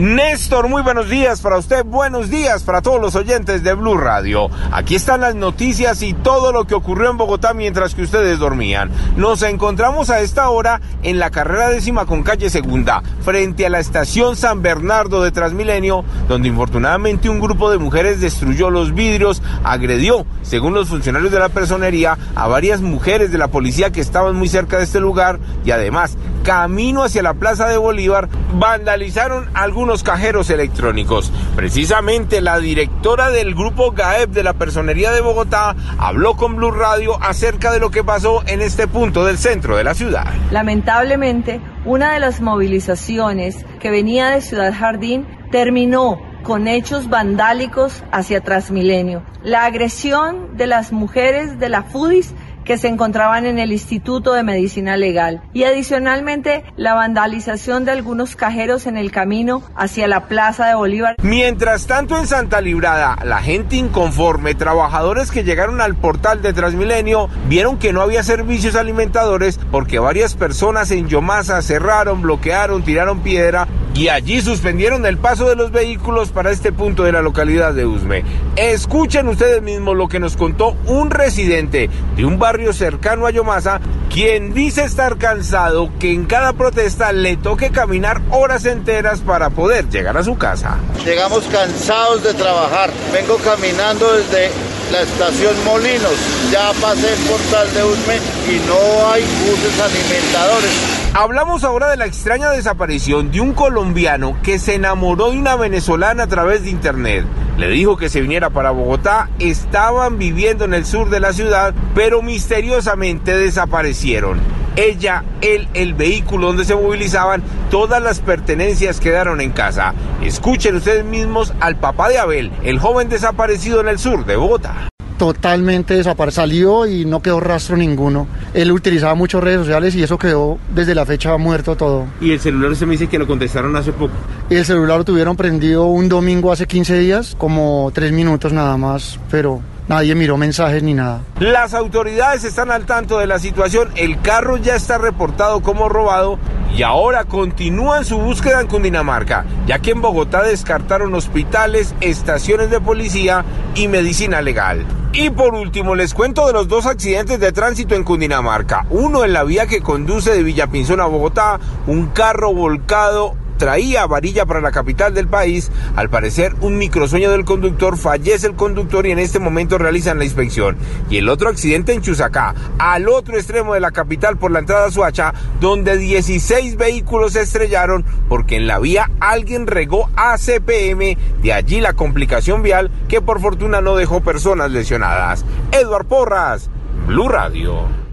Néstor, muy buenos días para usted, buenos días para todos los oyentes de Blue Radio. Aquí están las noticias y todo lo que ocurrió en Bogotá mientras que ustedes dormían. Nos encontramos a esta hora en la carrera décima con calle segunda, frente a la estación San Bernardo de Transmilenio, donde infortunadamente un grupo de mujeres destruyó los vidrios, agredió, según los funcionarios de la personería, a varias mujeres de la policía que estaban muy cerca de este lugar y además, camino hacia la Plaza de Bolívar, vandalizaron algunos cajeros electrónicos. Precisamente la directora del grupo GAEP de la Personería de Bogotá habló con Blue Radio acerca de lo que pasó en este punto del centro de la ciudad. Lamentablemente, una de las movilizaciones que venía de Ciudad Jardín terminó con hechos vandálicos hacia Transmilenio. La agresión de las mujeres de la FUDIS que se encontraban en el Instituto de Medicina Legal y adicionalmente la vandalización de algunos cajeros en el camino hacia la Plaza de Bolívar. Mientras tanto en Santa Librada, la gente inconforme, trabajadores que llegaron al portal de Transmilenio vieron que no había servicios alimentadores porque varias personas en Yomasa cerraron, bloquearon, tiraron piedra y allí suspendieron el paso de los vehículos para este punto de la localidad de Usme. Escuchen ustedes mismos lo que nos contó un residente de un barrio cercano a Yomasa, quien dice estar cansado que en cada protesta le toque caminar horas enteras para poder llegar a su casa. Llegamos cansados de trabajar. Vengo caminando desde la estación Molinos. Ya pasé el portal de Usme y no hay buses alimentadores. Hablamos ahora de la extraña desaparición de un colombiano que se enamoró de una venezolana a través de internet. Le dijo que se viniera para Bogotá, estaban viviendo en el sur de la ciudad, pero misteriosamente desaparecieron. Ella, él, el vehículo donde se movilizaban, todas las pertenencias quedaron en casa. Escuchen ustedes mismos al papá de Abel, el joven desaparecido en el sur de Bogotá totalmente desapareció, salió y no quedó rastro ninguno. Él utilizaba muchas redes sociales y eso quedó desde la fecha muerto todo. ¿Y el celular se me dice que lo contestaron hace poco? El celular lo tuvieron prendido un domingo hace 15 días, como tres minutos nada más, pero Nadie miró mensajes ni nada. Las autoridades están al tanto de la situación. El carro ya está reportado como robado y ahora continúan su búsqueda en Cundinamarca, ya que en Bogotá descartaron hospitales, estaciones de policía y medicina legal. Y por último, les cuento de los dos accidentes de tránsito en Cundinamarca. Uno en la vía que conduce de Villapinzón a Bogotá, un carro volcado traía varilla para la capital del país. Al parecer, un microsueño del conductor, fallece el conductor y en este momento realizan la inspección. Y el otro accidente en Chusacá, al otro extremo de la capital por la entrada a Suacha, donde 16 vehículos se estrellaron porque en la vía alguien regó ACPM, de allí la complicación vial que por fortuna no dejó personas lesionadas. Eduard Porras, Blue Radio.